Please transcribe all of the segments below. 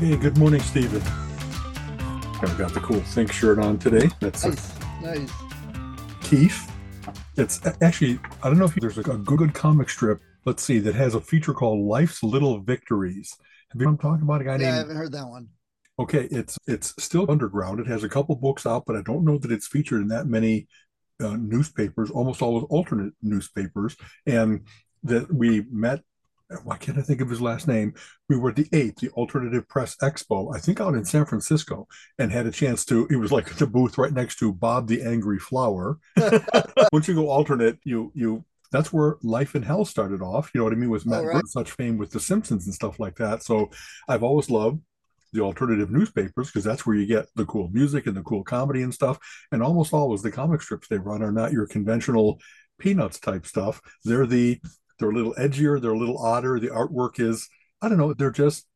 Good. Hey, good morning, Stephen. I've got the cool Think shirt on today. That's Nice, nice. Keith. It's actually, I don't know if there's a, a good comic strip, let's see, that has a feature called Life's Little Victories. Have you heard I'm talking about a guy Yeah, I haven't heard that one. Okay, it's it's still underground. It has a couple books out, but I don't know that it's featured in that many uh, newspapers. Almost all always alternate newspapers, and that we met. Uh, why can't I think of his last name? We were at the eighth, the Alternative Press Expo, I think out in San Francisco, and had a chance to. It was like the booth right next to Bob the Angry Flower. Once you go alternate, you you that's where life in hell started off. You know what I mean? With Matt right. Such fame with The Simpsons and stuff like that. So I've always loved the alternative newspapers because that's where you get the cool music and the cool comedy and stuff. And almost always the comic strips they run are not your conventional peanuts type stuff. They're the they're a little edgier, they're a little odder. The artwork is I don't know, they're just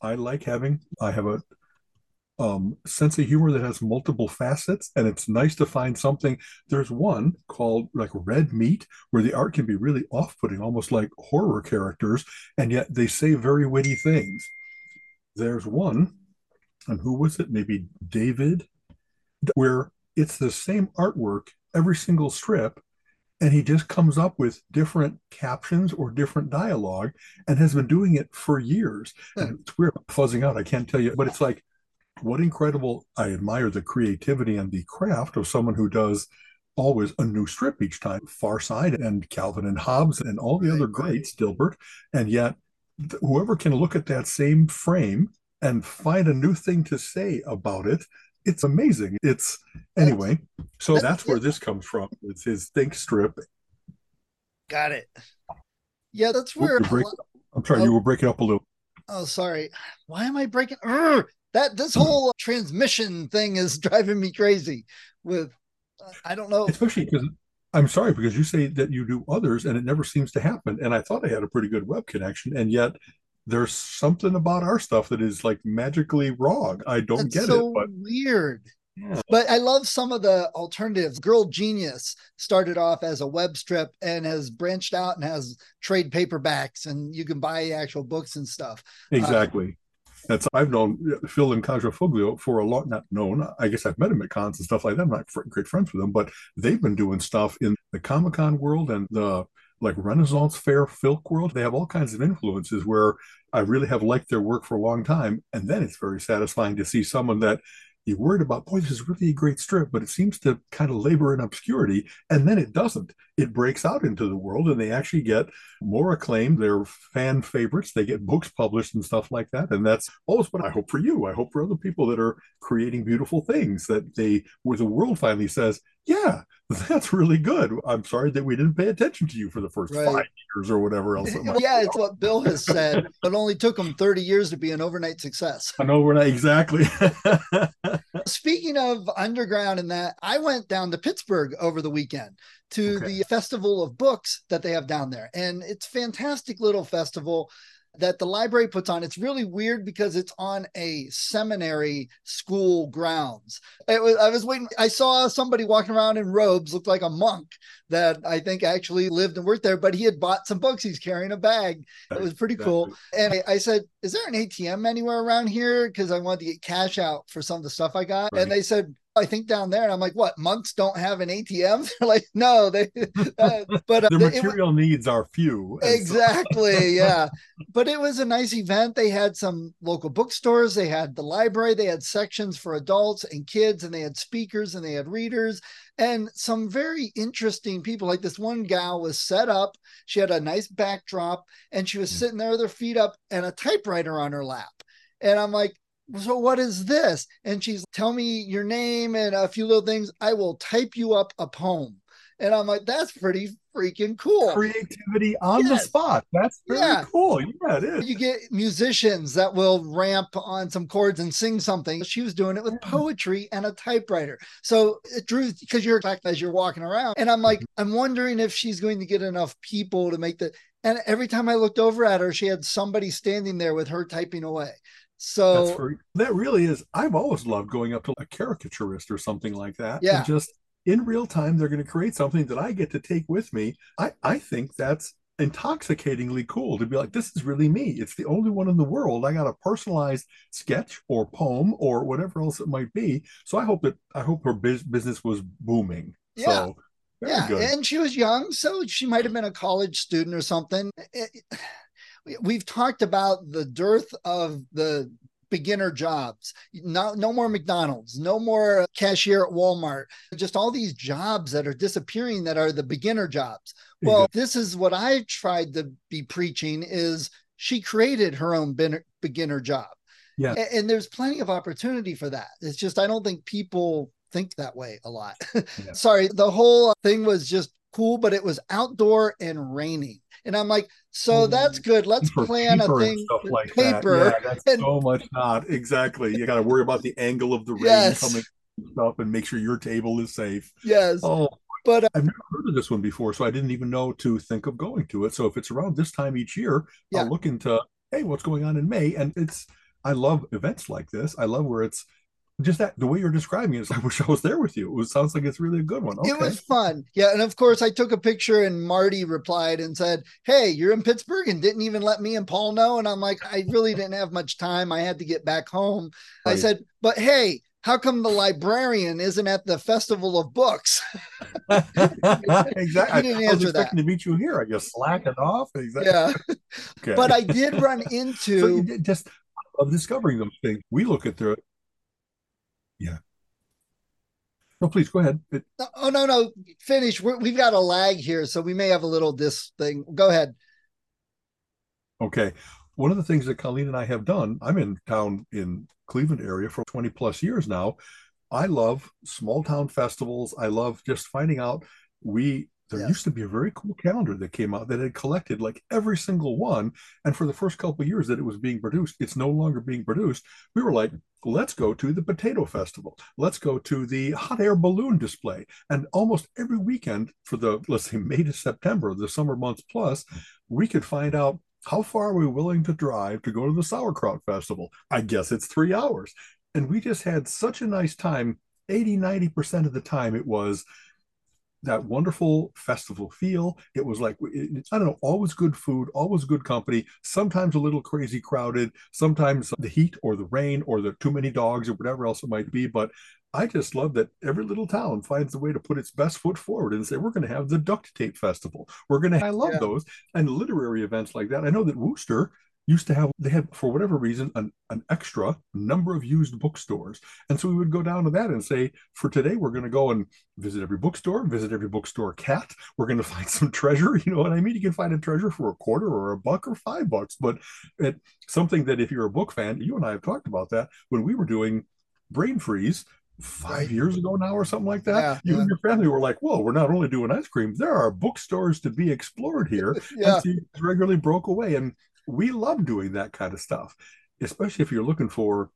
I like having I have a um sense of humor that has multiple facets and it's nice to find something there's one called like red meat where the art can be really off-putting almost like horror characters and yet they say very witty things there's one, and who was it? Maybe David, where it's the same artwork every single strip, and he just comes up with different captions or different dialogue and has been doing it for years. And hmm. it's weird, I'm fuzzing out. I can't tell you, but it's like, what incredible. I admire the creativity and the craft of someone who does always a new strip each time. Far Side and Calvin and Hobbes and all the Right, other right. greats, Dilbert. And yet, whoever can look at that same frame and find a new thing to say about it it's amazing it's anyway so That's- that's where this comes from it's his think strip Got it. Yeah, that's where. you're break- i'm sorry Oh. you were breaking up a little Oh, sorry. Why am I breaking? Urgh! that this whole transmission thing is driving me crazy. With uh, I don't know. especially because i'm sorry because you say that you do others and it never seems to happen and i thought i had a pretty good web connection and yet there's something about our stuff that is like magically wrong i don't That's get so it but weird. yeah. But I love some of the alternatives. Girl Genius started off as a web strip and has branched out and has trade paperbacks, and you can buy actual books and stuff. Uh, exactly. That's I've known Phil and Kaja Foglio for a long, not known. I guess I've met him at cons and stuff like that. I'm not great friends with them, but they've been doing stuff in the Comic Con world and the like Renaissance Fair Filk world. They have all kinds of influences where I really have liked their work for a long time, and then it's very satisfying to see someone that you're worried about. Boy, this is really a great strip, but it seems to kind of labor in obscurity, and then it doesn't. It breaks out into the world, and they actually get more acclaim. They're fan favorites. They get books published and stuff like that. And that's always what I hope for you. I hope for other people that are creating beautiful things that they, where the world finally says, yeah, that's really good. I'm sorry that we didn't pay attention to you for the first Right. five years or whatever else. it yeah, it's what Bill has said. It only took him 30 years to be an overnight success. We're not exactly. Speaking of underground and that, I went down to Pittsburgh over the weekend to Okay. the festival of books that they have down there. And it's fantastic little festival that the library puts on. It's really weird because it's on a seminary school grounds. It was, I was waiting. I saw somebody walking around in robes, looked like a monk that I think actually lived and worked there, but he had bought some books. He's carrying a bag. It was pretty cool. And I, I said, Is there an ATM anywhere around here? Because I wanted to get cash out for some of the stuff I got. Right. And they said, I think down there. And I'm like, What? Monks don't have an ATM? They're like, No, they, uh, but uh, Their material needs are few. and so- exactly yeah but it was a nice event they had some local bookstores they had the library they had sections for adults and kids and they had speakers and they had readers and some very interesting people like this one gal was set up she had a nice backdrop and she was sitting there with her feet up and a typewriter on her lap and i'm like so what is this and she's tell me your name and a few little things i will type you up a poem And I'm like, that's pretty freaking cool. Creativity on yes. the spot. That's very yeah. cool. Yeah, it is. You get musicians that will ramp on some chords and sing something. She was doing it with poetry and a typewriter. So it drew because you're as you're walking around. And I'm like, mm-hmm. I'm wondering if she's going to get enough people to make the and every time I looked over at her, she had somebody standing there with her typing away. So very, that really is. I've always loved going up to a caricaturist or something like that. Yeah. just in real time, they're going to create something that I get to take with me. I, I think that's intoxicatingly cool to be like, this is really me. It's the only one in the world. I got a personalized sketch or poem or whatever else it might be. So I hope that I hope her business was booming. Yeah. So yeah, good. and she was young, so she might have been a college student or something. It, we've talked about the dearth of the beginner jobs. No, no more McDonald's, no more cashier at Walmart. Just all these jobs that are disappearing that are the beginner jobs. Well, this is what I tried to be preaching is she created her own beginner job. Yeah. And there's plenty of opportunity for that. It's just I don't think people think that way a lot. Yeah. Sorry, the whole thing was just cool, but it was outdoor and raining. And I'm like, so that's good. Let's plan a thing with like paper. That. Yeah, that's and, so much not exactly. You got to worry about the angle of the rain yes. coming up and make sure your table is safe. Yes. Oh, but uh, I've never heard of this one before, so I didn't even know to think of going to it. So if it's around this time each year, yeah. I'll look into hey, what's going on in May, and it's I love events like this. I love where it's just that the way you're describing it, I wish I was there with you. It sounds like it's really a good one. Okay. It was fun. Yeah. And of course, I took a picture and Marty replied and said, Hey, you're in Pittsburgh and didn't even let me and Paul know. And I'm like, I really didn't have much time. I had to get back home. Right. I said, But hey, how come the librarian isn't at the festival of books? exactly. I didn't answer I was expecting that. to meet you here. I just slack it off. Exactly. Yeah. okay. But I did run into so just of discovering those things. We look at the yeah. No, please go ahead. It, oh no, no, finish. we have got a lag here, so we may have a little this thing. Go ahead. Okay. One of the things that Colleen and I have done, I'm in town in Cleveland area for 20 plus years now. I love small town festivals. I love just finding out we there used to be a very cool calendar that came out that had collected like every single one. And for the first couple years that it was being produced, it's no longer being produced. We were like, let's go to the potato festival. Let's go to the hot air balloon display. And almost every weekend for the, let's say, May to September, the summer months plus, we could find out how far are we willing to drive to go to the sauerkraut festival? I guess it's three hours. And we just had such a nice time. 80, 90% of the time it was that wonderful festival feel. It was like, I don't know, always good food, always good company, sometimes a little crazy crowded, sometimes the heat or the rain or the too many dogs or whatever else it might be. But I just love that every little town finds a way to put its best foot forward and say, we're going to have the duct tape festival. We're going to, I love yeah. those. And literary events like that. I know that Worcester used to have they had for whatever reason an, an extra number of used bookstores and so we would go down to that and say for today we're going to go and visit every bookstore visit every bookstore cat we're going to find some treasure you know what i mean you can find a treasure for a quarter or a buck or five bucks but it something that if you're a book fan you and i have talked about that when we were doing brain freeze five years ago now or something like that. Yeah, you yeah. and your family were like, "Whoa, we're not only doing ice cream; there are bookstores to be explored here." yeah. And so regularly broke away, and we love doing that kind of stuff, especially if you're looking for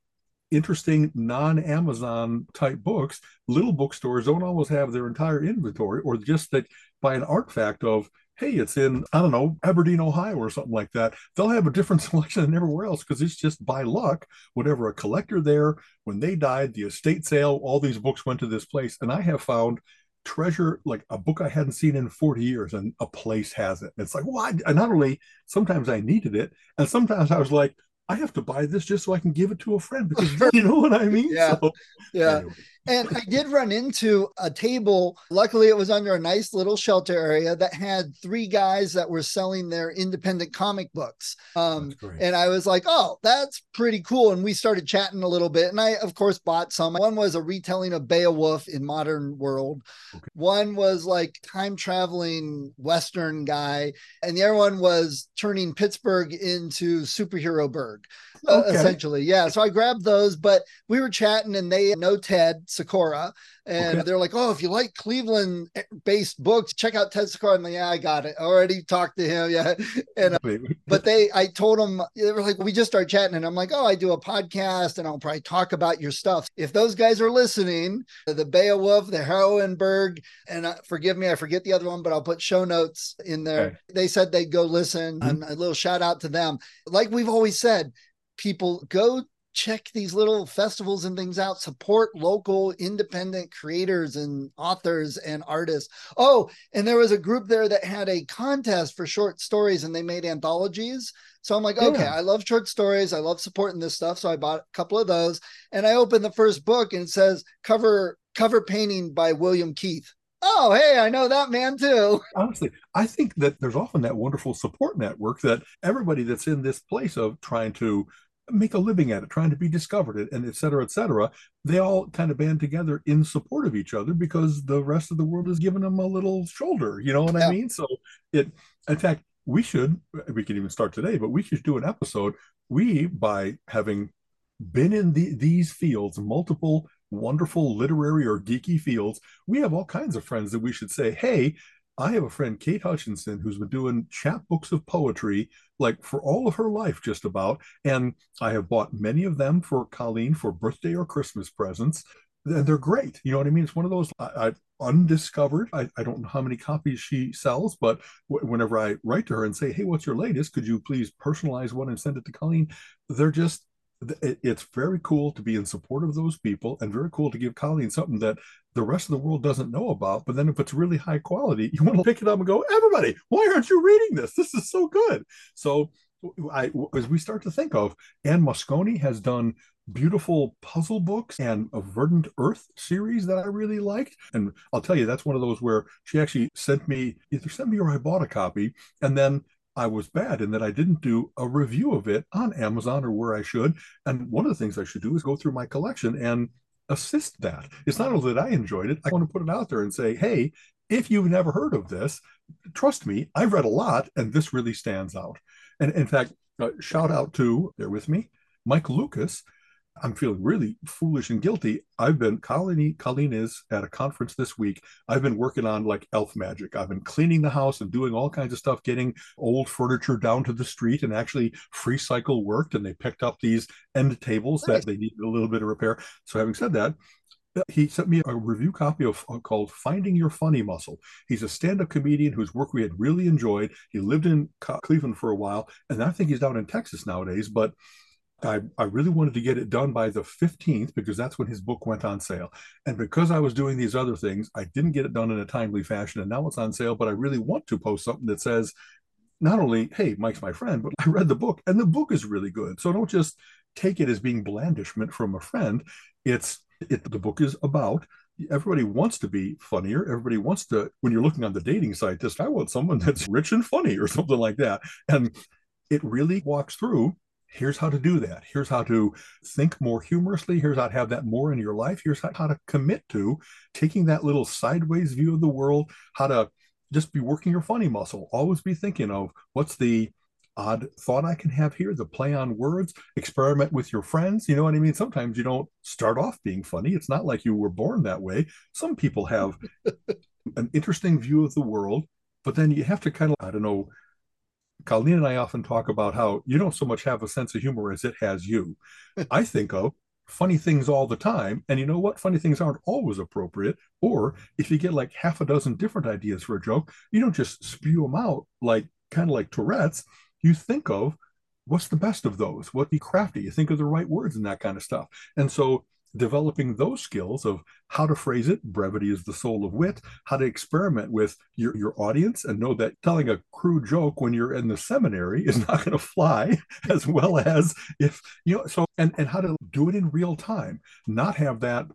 interesting non-Amazon type books. Little bookstores don't always have their entire inventory, or just that by an artifact of hey, it's in, I don't know, Aberdeen, Ohio, or something like that. They'll have a different selection than everywhere else because it's just by luck, whatever a collector there, when they died, the estate sale, all these books went to this place. And I have found treasure like a book I hadn't seen in 40 years and a place has it. It's like, well, I, not only sometimes I needed it, and sometimes I was like, I have to buy this just so I can give it to a friend because you know what I mean? Yeah. So, yeah. Anyway. And I did run into a table. Luckily, it was under a nice little shelter area that had three guys that were selling their independent comic books. Um, and I was like, oh, that's pretty cool. And we started chatting a little bit. And I, of course, bought some. One was a retelling of Beowulf in modern world. Okay. One was like time traveling Western guy. And the other one was turning Pittsburgh into superhero burg, uh, okay. uh, essentially. Yeah. So I grabbed those, but we were chatting and they know Ted Sikora, and okay. they're like, "Oh, if you like Cleveland-based books, check out Ted Sikora." And like, yeah, I got it. I already talked to him. Yeah, and uh, but they, I told them they were like, we just started chatting, and I'm like, "Oh, I do a podcast, and I'll probably talk about your stuff." If those guys are listening, the Beowulf, the Heroineburgh, and uh, forgive me, I forget the other one, but I'll put show notes in there. Okay. They said they'd go listen, mm-hmm. and a little shout out to them. Like we've always said, people go check these little festivals and things out support local independent creators and authors and artists. Oh and there was a group there that had a contest for short stories and they made anthologies. So i'm like okay i love short stories. I love supporting this stuff. So i bought a couple of those and i opened the first book and it says cover cover painting by william keith. Oh hey i know that man too. Honestly i think that there's often that wonderful support network that everybody that's in this place of trying to make a living at it, trying to be discovered, and et cetera, et cetera. They all kind of band together in support of each other because the rest of the world is giving them a little shoulder. You know what yeah. I mean? So it, in fact, we should, we can even start today, but we should do an episode. We, by having been in the, these fields, multiple wonderful literary or geeky fields, we have all kinds of friends that we should say, hey, I have a friend, Kate Hutchinson, who's been doing chapbooks of poetry like for all of her life, just about. And I have bought many of them for Colleen for birthday or Christmas presents. And they're great. You know what I mean? It's one of those I, I undiscovered. I, I, don't know how many copies she sells, but w- whenever I write to her and say, "Hey, what's your latest? Could you please personalize one and send it to Colleen?" They're just it's very cool to be in support of those people and very cool to give Colleen something that the rest of the world doesn't know about. But then if it's really high quality, you want to pick it up and go, everybody, why aren't you reading this? This is so good. So I, as we start to think of, Anne Mosconi has done beautiful puzzle books and a Verdant Earth series that I really liked. And I'll tell you, that's one of those where she actually sent me either sent me or I bought a copy. And then I was bad in that I didn't do a review of it on Amazon or where I should. And one of the things I should do is go through my collection and assist that. It's not only that I enjoyed it, I want to put it out there and say, hey, if you've never heard of this, trust me, I've read a lot and this really stands out. And in fact, uh, shout out to, bear with me, Mike Lucas, I'm feeling really foolish and guilty. I've been Colleen, Colleen is at a conference this week. I've been working on like elf magic. I've been cleaning the house and doing all kinds of stuff, getting old furniture down to the street and actually free cycle worked. And they picked up these end tables nice. that they needed a little bit of repair. So having said that, he sent me a review copy of uh, called Finding Your Funny Muscle. He's a stand-up comedian whose work we had really enjoyed. He lived in Cleveland for a while, and I think he's down in Texas nowadays. But I, I really wanted to get it done by the 15th because that's when his book went on sale. And because I was doing these other things, I didn't get it done in a timely fashion. And now it's on sale, but I really want to post something that says, not only, hey, Mike's my friend, but I read the book and the book is really good. So don't just take it as being blandishment from a friend. It's it the book is about everybody wants to be funnier. Everybody wants to, when you're looking on the dating site, just I want someone that's rich and funny or something like that. And it really walks through here's how to do that. Here's how to think more humorously. Here's how to have that more in your life. Here's how, how to commit to taking that little sideways view of the world, how to just be working your funny muscle. Always be thinking of what's the odd thought I can have here, the play on words, experiment with your friends. You know what I mean? Sometimes you don't start off being funny. It's not like you were born that way. Some people have an interesting view of the world, but then you have to kind of, I don't know, Colleen and I often talk about how you don't so much have a sense of humor as it has you. I think of funny things all the time. And you know what? Funny things aren't always appropriate. Or if you get like half a dozen different ideas for a joke, you don't just spew them out like kind of like Tourette's. You think of what's the best of those? What be crafty? You think of the right words and that kind of stuff. And so developing those skills of how to phrase it brevity is the soul of wit how to experiment with your, your audience and know that telling a crude joke when you're in the seminary is not going to fly as well as if you know so and and how to do it in real time not have that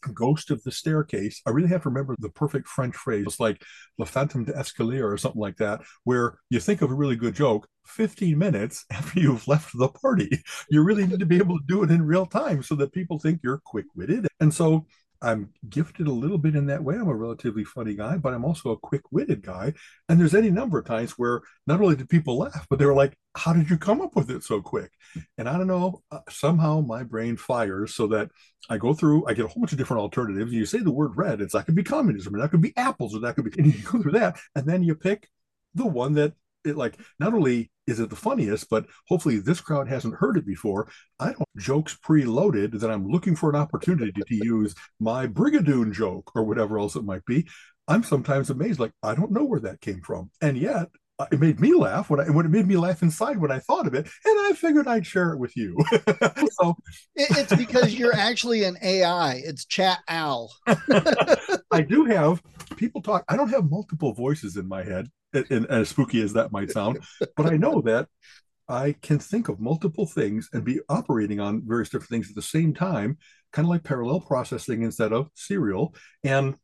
Ghost of the Staircase. I really have to remember the perfect French phrase. It's like Le Fantôme de or something like that, where you think of a really good joke 15 minutes after you've left the party. You really need to be able to do it in real time so that people think you're quick witted. And so I'm gifted a little bit in that way. I'm a relatively funny guy, but I'm also a quick-witted guy. And there's any number of times where not only did people laugh, but they were like, "How did you come up with it so quick?" And I don't know, uh, somehow my brain fires so that I go through, I get a whole bunch of different alternatives. You say the word red, it's that could be communism, or that could be apples, or that could be, and you go through that, and then you pick the one that it like not only is it the funniest, but hopefully this crowd hasn't heard it before. I don't jokes preloaded that I'm looking for an opportunity to use my Brigadoon joke or whatever else it might be. I'm sometimes amazed, like I don't know where that came from, and yet uh, it made me laugh when I when it made me laugh inside when I thought of it, and I figured I'd share it with you. so it's because you're actually an AI. It's Chat Owl. I do have people talk. I don't have multiple voices in my head and, as spooky as that might sound, but I know that I can think of multiple things and be operating on various different things at the same time, kind of like parallel processing instead of serial. And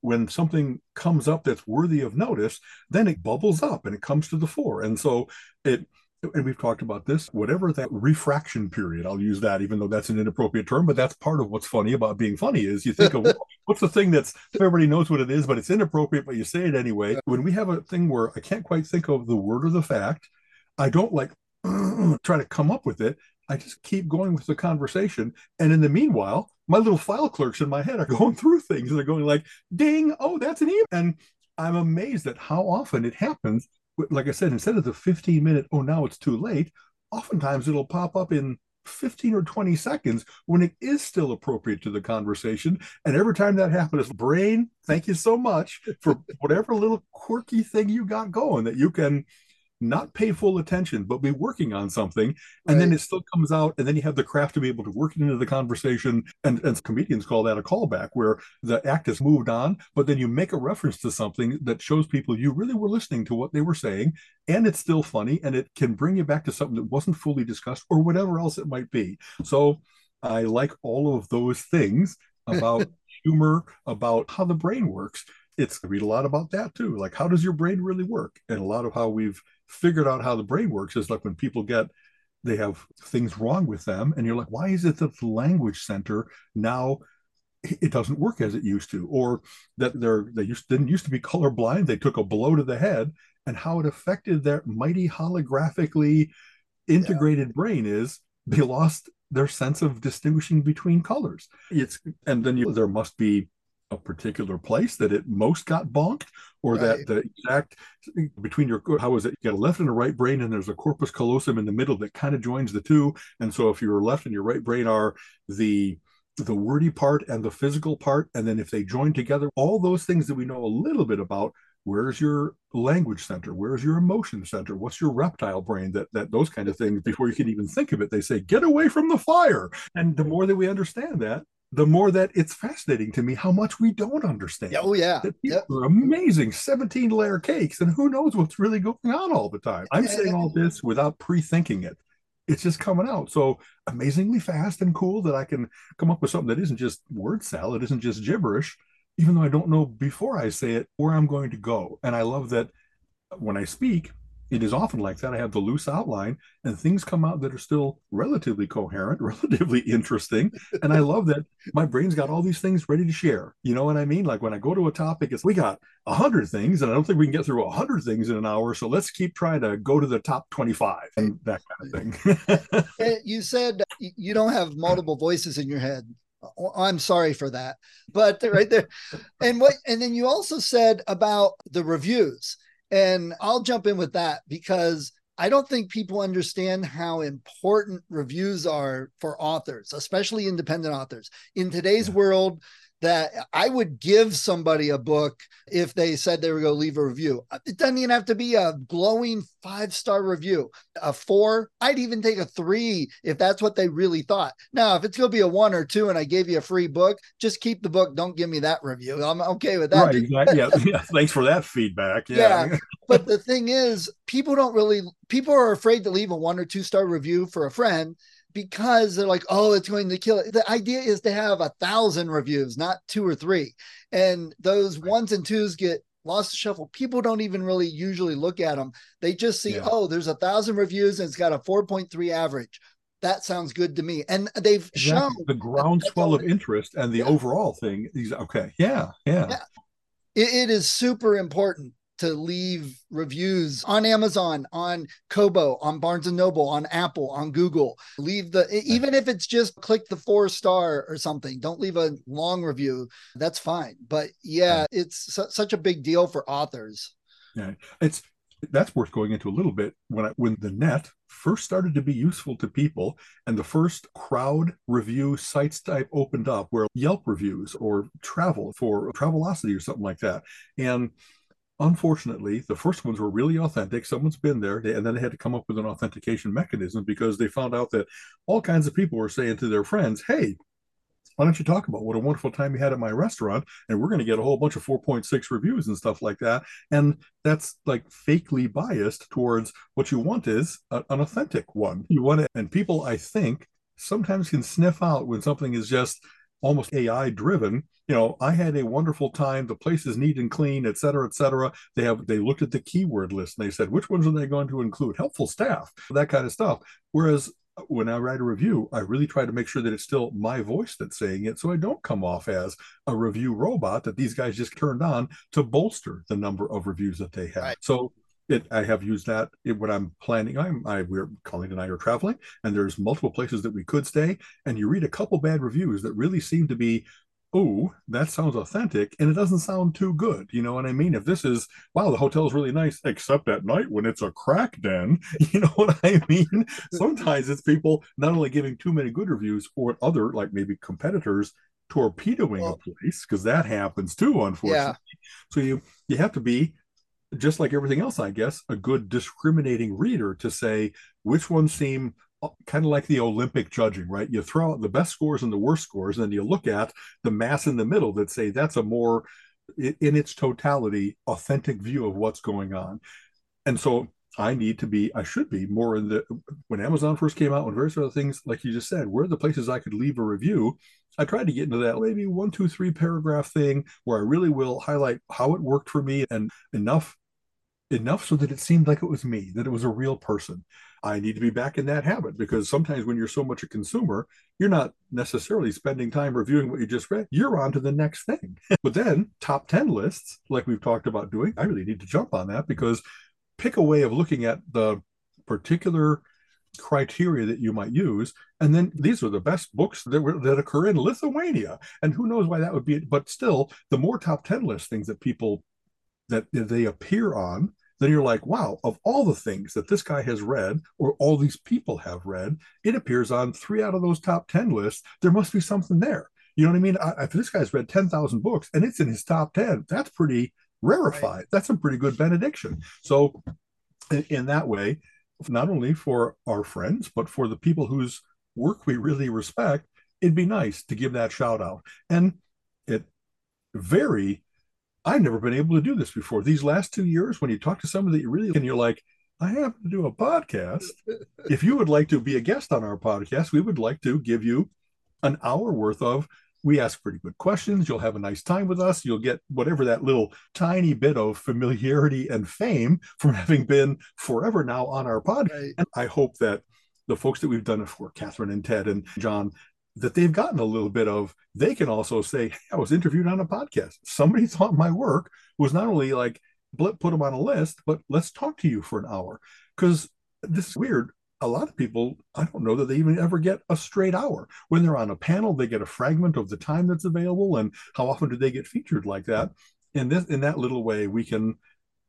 when something comes up that's worthy of notice, then it bubbles up and it comes to the fore. And so it and we've talked about this, whatever that refraction period, I'll use that, even though that's an inappropriate term, but that's part of what's funny about being funny is you think of what's the thing that's everybody knows what it is, but it's inappropriate, but you say it anyway. When we have a thing where I can't quite think of the word or the fact, I don't like try to come up with it. I just keep going with the conversation. And in the meanwhile, my little file clerks in my head are going through things and they're going like, ding, oh, that's an email. And I'm amazed at how often it happens like I said, instead of the 15 minute, oh, now it's too late, oftentimes it'll pop up in 15 or 20 seconds when it is still appropriate to the conversation. And every time that happens, brain, thank you so much for whatever little quirky thing you got going that you can not pay full attention, but be working on something. And right. then it still comes out. And then you have the craft to be able to work it into the conversation. And, and comedians call that a callback, where the act has moved on, but then you make a reference to something that shows people you really were listening to what they were saying. And it's still funny. And it can bring you back to something that wasn't fully discussed or whatever else it might be. So I like all of those things about humor, about how the brain works it's I read a lot about that too. Like how does your brain really work? And a lot of how we've figured out how the brain works is like when people get they have things wrong with them and you're like why is it that the language center now it doesn't work as it used to or that they're they used didn't used to be colorblind they took a blow to the head and how it affected their mighty holographically integrated yeah. brain is they lost their sense of distinguishing between colors it's and then you, there must be a particular place that it most got bonked or right. that the exact between your how is it you got a left and a right brain and there's a corpus callosum in the middle that kind of joins the two and so if your left and your right brain are the the wordy part and the physical part and then if they join together all those things that we know a little bit about where's your language center? Where's your emotion center? What's your reptile brain? That that those kind of things before you can even think of it they say get away from the fire! And the more that we understand that the more that it's fascinating to me how much we don't understand. Oh yeah, that yep. are amazing 17 layer cakes, and who knows what's really going on all the time. I'm saying all this without pre-thinking it. It's just coming out so amazingly fast and cool that I can come up with something that isn't just word salad, isn't just gibberish, even though I don't know before I say it where I'm going to go. And I love that when I speak, it is often like that. I have the loose outline and things come out that are still relatively coherent, relatively interesting. And I love that my brain's got all these things ready to share. You know what I mean? Like when I go to a topic, it's we got a hundred things, and I don't think we can get through a hundred things in an hour. So let's keep trying to go to the top 25 and that kind of thing. Eh, you said uh, you don't have multiple voices in your head. Uh, oh, I'm sorry for that. But right there. And what and then you also said about the reviews and I'll jump in with that because I don't think people understand how important reviews are for authors, especially independent authors. In today's yeah. world, that I would give somebody a book if they said they were going to leave a review. It doesn't even have to be a glowing five star review. A four, I'd even take a three if that's what they really thought. Now, if it's going to be a one or two and I gave you a free book, just keep the book. Don't give me that review. I'm okay with that. Right, exactly. Yeah. yeah. Thanks for that feedback. Yeah. yeah. but the thing is, people don't really, people are afraid to leave a one or two star review for a friend because they're like, oh, it's going to kill it. The idea is to have a thousand reviews, not two or three. And those ones and twos get lost to shuffle. People don't even really usually look at them. They just see, yeah. oh, there's a thousand reviews and it's got a 4.3 average. that sounds good to me. And they've exactly. shown the groundswell of interest and the yeah. overall thing. okay. Yeah. Yeah. yeah. It, it is super important to leave reviews on Amazon, on Kobo, on Barnes and Noble, on Apple, on Google. Leave the even if it's just click the four star or something. Don't leave a long review. That's fine. But yeah, it's su- such a big deal for authors. Yeah, it's that's worth going into a little bit when I, when the net first started to be useful to people and the first crowd review sites type opened up where Yelp reviews or travel for Travelocity or something like that and unfortunately, the first ones were really authentic. Someone's been there, and then they had to come up with an authentication mechanism because they found out that all kinds of people were saying to their friends, "Hey, why don't you talk about what a wonderful time you had at my restaurant and we're going to get a whole bunch of 4.6 reviews and stuff like that and that's like fakely biased towards what you want is a, an authentic one you want it and people i think sometimes can sniff out when something is just almost AI driven. You know, I had a wonderful time. The place is neat and clean, et cetera, et cetera. They have they looked at the keyword list and they said which ones are they going to include? Helpful staff, that kind of stuff. Whereas uh, when I write a review, I really try to make sure that it's still my voice that's saying it, so I don't come off as a review robot that these guys just turned on to bolster the number of reviews that they have. Right. So it, I have used that when I'm planning. I'm, I, we're Colleen and I are traveling, and there's multiple places that we could stay. And you read a couple bad reviews that really seem to be, oh, that sounds authentic, and it doesn't sound too good. You know what I mean? If this is, wow, the hotel is really nice, except at night when it's a crack den. You know what I mean? Sometimes it's people not only giving too many good reviews, or other like maybe competitors torpedoing well, a place because that happens too, unfortunately. Yeah. So you you have to be just like everything else, I guess, a good discriminating reader to say which ones seem uh, kind of like the Olympic judging, right? You throw out the best scores and the worst scores, and then you look at the mass in the middle that say that's a more, in its totality, authentic view of what's going on. And so I need to be, I should be more in the, when Amazon first came out, when various other things, like you just said, where the places I could leave a review? I tried to get into that maybe one, two, three paragraph thing where I really will highlight how it worked for me and enough enough so that it seemed like it was me, that it was a real person. I need to be back in that habit because sometimes when you're so much a consumer, you're not necessarily spending time reviewing what you just read. You're on to the next thing. but then top 10 lists, like we've talked about doing, I really need to jump on that because pick a way of looking at the particular criteria that you might use and then these are the best books that, were, that occur in lithuania and who knows why that would be but still the more top 10 list things that people that they appear on then you're like, wow, of all the things that this guy has read or all these people have read, it appears on three out of those top 10 lists. There must be something there. You know what I mean? I, if this guy's read 10,000 books and it's in his top 10, that's pretty rarefied. Right. That's a pretty good benediction. So, in, in that way, not only for our friends, but for the people whose work we really respect, it'd be nice to give that shout out. And it very I've never been able to do this before. These last two years, when you talk to someone that you really and you're like, I have to do a podcast. if you would like to be a guest on our podcast, we would like to give you an hour worth of. We ask pretty good questions. You'll have a nice time with us. You'll get whatever that little tiny bit of familiarity and fame from having been forever now on our podcast. Right. And I hope that the folks that we've done it for, Catherine and Ted and John, that they've gotten a little bit of they can also say hey, i was interviewed on a podcast. Somebody thought my work was not only like put them on a list but let's talk to you for an hour. Because this is weird. A lot of people i don't know that they even ever get a straight hour. When they're on a panel they get a fragment of the time that's available and how often do they get featured like that? In this in that little way we can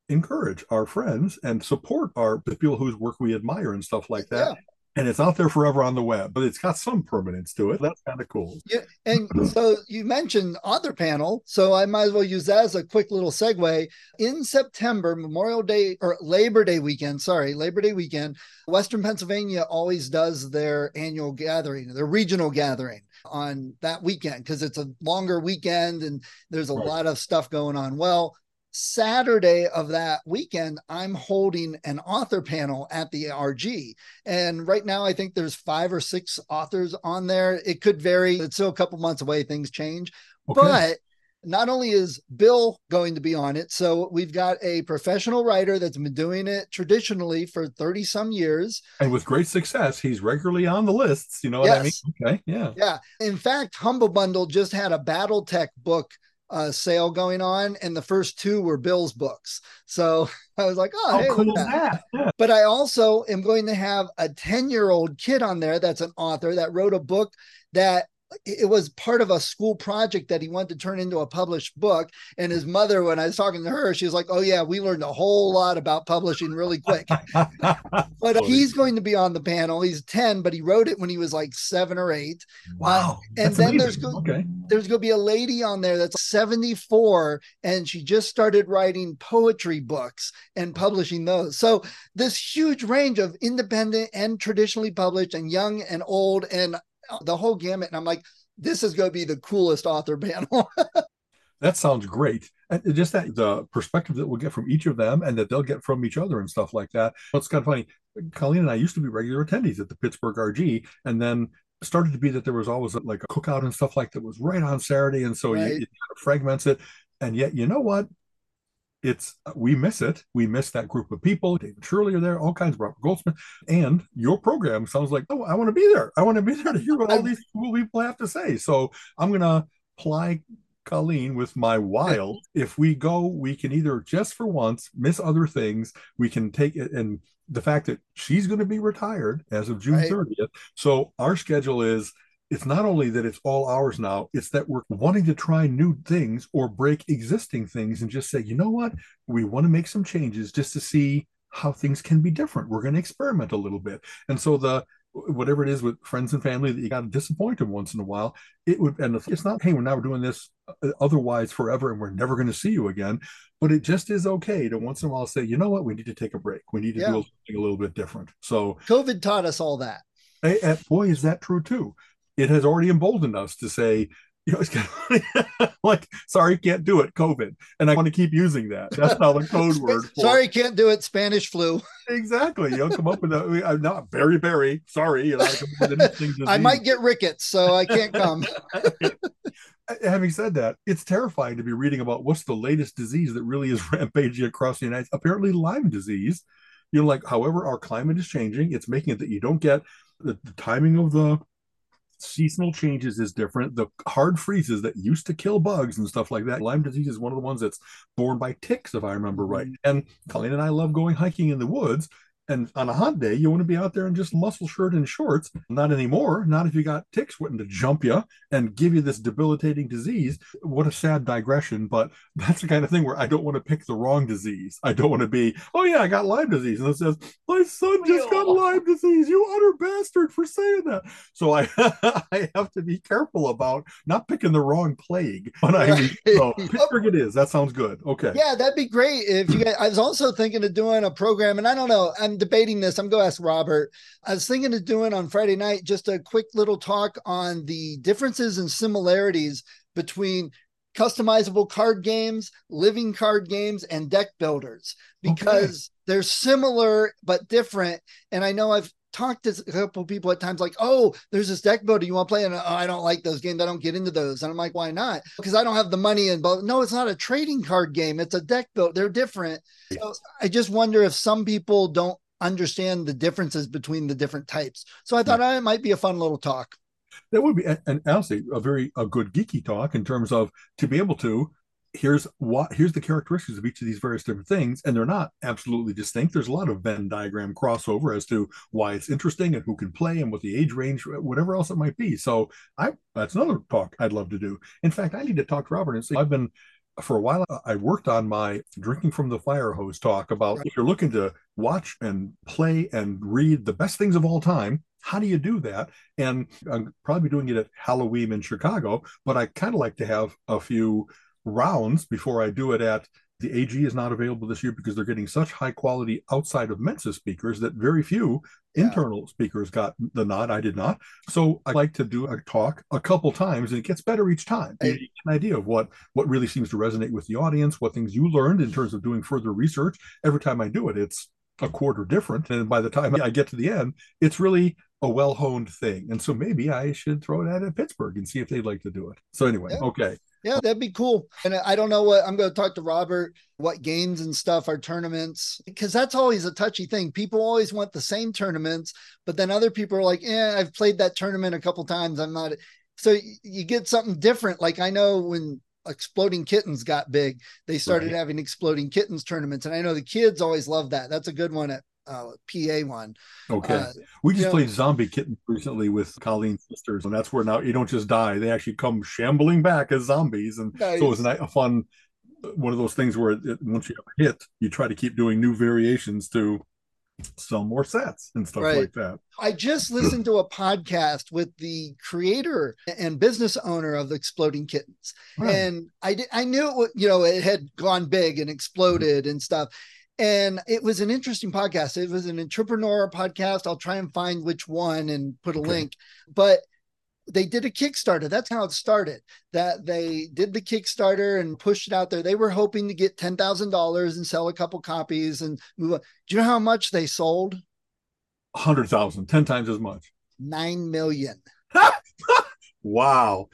encourage our friends and support our the people whose work we admire and stuff like that. Yeah and it's out there forever on the web, but it's got some permanence to it. That's kind of cool. Yeah, and so you mentioned author panel, so I might as well use that as a quick little segue. In September, Memorial Day or Labor Day weekend, sorry, Labor Day weekend, Western Pennsylvania always does their annual gathering, their regional gathering on that weekend because it's a longer weekend and there's a right. lot of stuff going on. Well, Saturday of that weekend, I'm holding an author panel at the RG. And right now, I think there's five or six authors on there. It could vary. It's still a couple months away, things change. Okay. But not only is Bill going to be on it, so we've got a professional writer that's been doing it traditionally for 30 some years. And with great success, he's regularly on the lists. You know what yes. I mean? Okay. Yeah. Yeah. In fact, Humble Bundle just had a Battletech book uh, sale going on, and the first two were Bill's books. So I was like, oh, hey, cool that? Yeah. But I also am going to have a 10 year old kid on there that's an author that wrote a book that it was part of a school project that he wanted to turn into a published book. And his mother, when I was talking to her, she was like, Oh, yeah, we learned a whole lot about publishing really quick. but he's going to be on the panel. He's 10, but he wrote it when he was like seven or eight. Wow. Uh, and then amazing. there's, go- okay. there's going to be a lady on there that's 74 and she just started writing poetry books and publishing those. So this huge range of independent and traditionally published and young and old and the whole gamut. And I'm like, this is going to be the coolest author panel. that sounds great. And just that the perspective that we'll get from each of them and that they'll get from each other and stuff like that. It's kind of funny. Colleen and I used to be regular attendees at the Pittsburgh RG, and then started to be that there was always like a cookout and stuff like that was right on Saturday. And so right. it kind of fragments it. And yet, you know what? It's we miss it. We miss that group of people. David Shirley are there, all kinds of Robert Goldsmith, and your program sounds like oh, I want to be there. I want to be there to hear what all these cool people have to say. So I'm gonna ply Colleen with my wild. if we go, we can either just for once miss other things. We can take it and the fact that she's going to be retired as of June right. 30th. So our schedule is it's not only that it's all ours now, it's that we're wanting to try new things or break existing things and just say, you know what, we want to make some changes just to see how things can be different. We're going to experiment a little bit. And so the whatever it is with friends and family that you got to disappoint them once in a while, it would and it's not, hey, we're now we're doing this uh, otherwise forever and we're never going to see you again. But it just is okay to once in a while say, you know what, we need to take a break. We need to yeah. do something a little bit different. So COVID taught us all that. Hey, boy, is that true too it has already emboldened us to say, you know, it's kind of like, sorry, can't do it, COVID. And I want to keep using that. That's now the code word. For, sorry, can't do it, Spanish flu. Exactly. You know, come up with that. I'm not very, very sorry. You know, I, I might get rickets, so I can't come. Having said that, it's terrifying to be reading about what's the latest disease that really is rampaging across the United States. Apparently, Lyme disease. You know, like however our climate is changing, it's making it that you don't get the, the timing of the seasonal changes is different. The hard freezes that used to kill bugs and stuff like that. Lyme disease is one of the ones that's borne by ticks, if I remember right. Mm-hmm. And Colleen and I love going hiking in the woods. And on a hot day, you want to be out there in just muscle shirt and shorts. Not anymore. Not if you got ticks wanting to jump you and give you this debilitating disease. What a sad digression, but that's the kind of thing where I don't want to pick the wrong disease. I don't want to be, oh yeah, I got Lyme disease. And it says, my son just got Lyme disease. You utter bastard for saying that. So I I have to be careful about not picking the wrong plague when I mean, so Pittsburgh it is. That sounds good. Okay. Yeah, that'd be great. If you guys I was also thinking of doing a program, and I don't know, I'm debating this. I'm going to ask Robert. I was thinking of doing on Friday night just a quick little talk on the differences and similarities between customizable card games, living card games, and deck builders because okay. they're similar but different. And I know I've talked to a couple people at times like, oh, there's this deck builder you want to play, and oh, I don't like those games. I don't get into those. And I'm like, why not? Because I don't have the money and but no, it's not a trading card game. It's a deck build. They're different. Yes. So I just wonder if some people don't understand the differences between the different types. So I thought yeah. oh, it might be a fun little talk. That would be, and honestly, a very a good geeky talk in terms of to be able to here's what here's the characteristics of each of these various different things and they're not absolutely distinct there's a lot of venn diagram crossover as to why it's interesting and who can play and what the age range whatever else it might be so i that's another talk i'd love to do in fact i need to talk to robert and say i've been for a while i worked on my drinking from the fire hose talk about right. if you're looking to watch and play and read the best things of all time how do you do that and i'm probably doing it at halloween in chicago but i kind of like to have a few rounds before i do it at the AG is not available this year because they're getting such high quality outside of Mensa speakers that very few yeah. internal speakers got the nod. I did not. So I like to do a talk a couple times and it gets better each time. You get an idea of what what really seems to resonate with the audience, what things you learned in terms of doing further research. Every time I do it, it's a quarter different. And by the time I get to the end, it's really a well honed thing. And so maybe I should throw it out at Pittsburgh and see if they'd like to do it. So anyway, yeah. okay. Yeah, that'd be cool. And I don't know what I'm going to talk to Robert, what games and stuff are tournaments, because that's always a touchy thing. People always want the same tournaments, but then other people are like, yeah, I've played that tournament a couple times. I'm not. So you get something different. Like I know when Exploding Kittens got big, they started right. having Exploding Kittens tournaments. And I know the kids always love that. That's a good one at uh, PA one. Okay. Uh, we just played know, Zombie Kitten recently with Colleen's sisters, and that's where now you don't just die; they actually come shambling back as zombies, and nice. so it was a fun one of those things where it, once you have a hit, you try to keep doing new variations to sell more sets and stuff right. like that. I just listened to a podcast with the creator and business owner of Exploding Kittens, right. and I did, I knew it, you know it had gone big and exploded mm-hmm. and stuff, and it was an interesting podcast. It was an entrepreneur podcast. I'll try and find which one and put a okay. link. But they did a Kickstarter. That's how it started. That they did the Kickstarter and pushed it out there. They were hoping to get ten thousand dollars and sell a couple copies and move on. Do you know how much they sold? Hundred thousand, ten times as much. Nine million. wow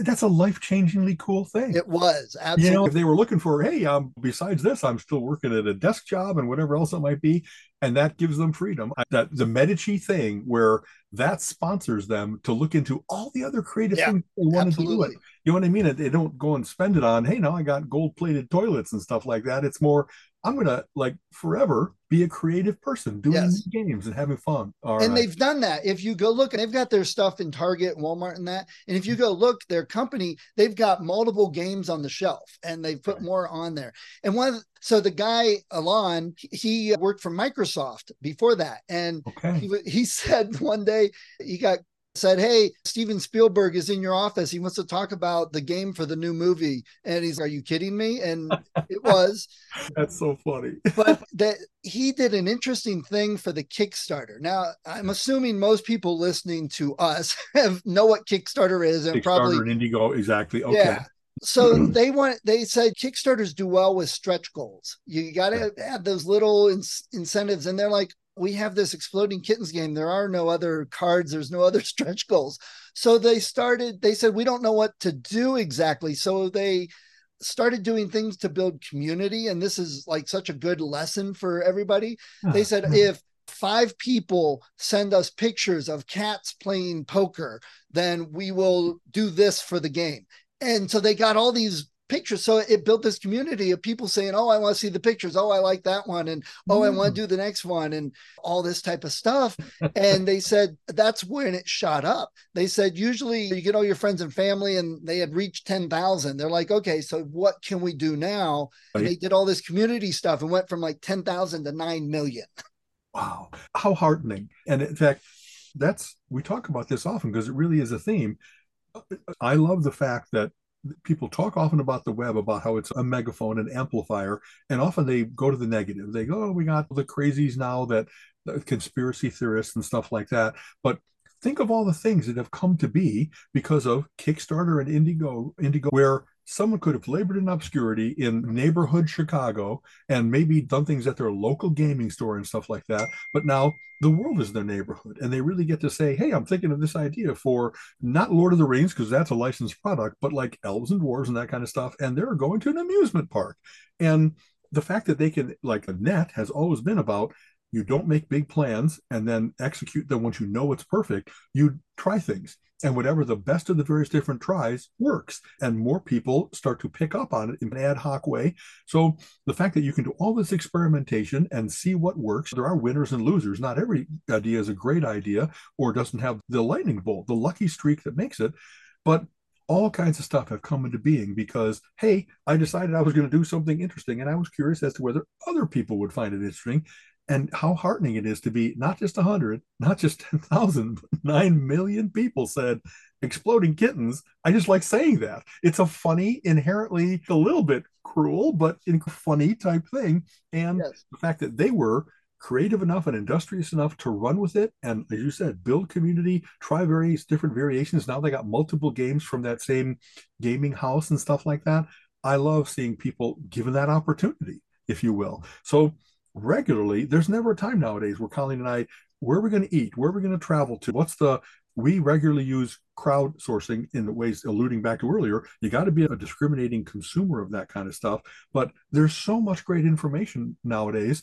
that's a life changingly cool thing. It was absolutely. You know, if they were looking for, hey, um, besides this, I'm still working at a desk job and whatever else it might be, and that gives them freedom. That the Medici thing, where that sponsors them to look into all the other creative yeah, things they want absolutely. to do. It. You know what I mean? They don't go and spend it on, hey, now I got gold plated toilets and stuff like that. It's more, I'm gonna like forever be a creative person doing yes. games and having fun. All and right. they've done that. If you go look, and they've got their stuff in Target, Walmart, and that. And if you go look, their company, they've got multiple games on the shelf, and they've put right. more on there. And one, the, so the guy Elan, he worked for Microsoft before that, and okay. he, he said one day he got said, Hey, Steven Spielberg is in your office. He wants to talk about the game for the new movie. And he's, Are you kidding me? And it was. That's so funny. but that he did an interesting thing for the Kickstarter. Now, I'm assuming most people listening to us have know what Kickstarter is and Kickstarter probably and Indiegogo. Exactly. Okay. Yeah. So they want they said Kickstarters do well with stretch goals. You got to have those little in- incentives, and they're like, we have this exploding kittens game. There are no other cards, there's no other stretch goals. So they started, they said, we don't know what to do exactly. So they started doing things to build community. And this is like such a good lesson for everybody. They said, hmm. if five people send us pictures of cats playing poker, then we will do this for the game. And so they got all these pictures. So it built this community of people saying, Oh, I want to see the pictures. Oh, I like that one. And oh, mm. I want to do the next one and all this type of stuff. and they said that's when it shot up. They said usually you get all your friends and family and they had reached 10,000. They're like, okay, so what can we do now? And they did all this community stuff and went from like 10,000 to 9 million. Wow. How heartening. And in fact, that's we talk about this often because it really is a theme. I love the fact that people talk often about the web about how it's a megaphone and amplifier and often they go to the negative. They go oh, we got the crazies now that uh, conspiracy theorists and stuff like that. But think of all the things that have come to be because of kickstarter and indigo indigo where someone could have labored in obscurity in neighborhood Chicago and maybe done things at their local gaming store and stuff like that. But now the world is their neighborhood and they really get to say, hey, I'm thinking of this idea for not Lord of the Rings, because that's a licensed product, but like elves and dwarves and that kind of stuff. And they're going to an amusement park. And the fact that they can, like a net has always been about you don't make big plans and then execute them once you know it's perfect. You try things. And whatever the best of the various different tries works. And more people start to pick up on it in an ad hoc way. So the fact that you can do all this experimentation and see what works there are winners and losers. Not every idea is a great idea or doesn't have the lightning bolt the lucky streak that makes it. But all kinds of stuff have come into being because hey i decided i was going to do something interesting and i was curious as to whether other people would find it interesting and how heartening it is to be not just 100 not just 10,000 but 9 million people said exploding kittens. I just like saying that. It's a funny inherently a little bit cruel but in funny type thing. And yes. the fact that they were creative enough and industrious enough to run with it and as you said build community try various different variations. Now they got multiple games from that same gaming house and stuff like that. I love seeing people given that opportunity if you will. So regularly. There's never a time nowadays where Colleen and I, where are we going to eat? Where are we going to travel to? What's the we regularly use crowdsourcing in the ways alluding back to earlier. You got to be a discriminating consumer of that kind of stuff. But there's so much great information nowadays.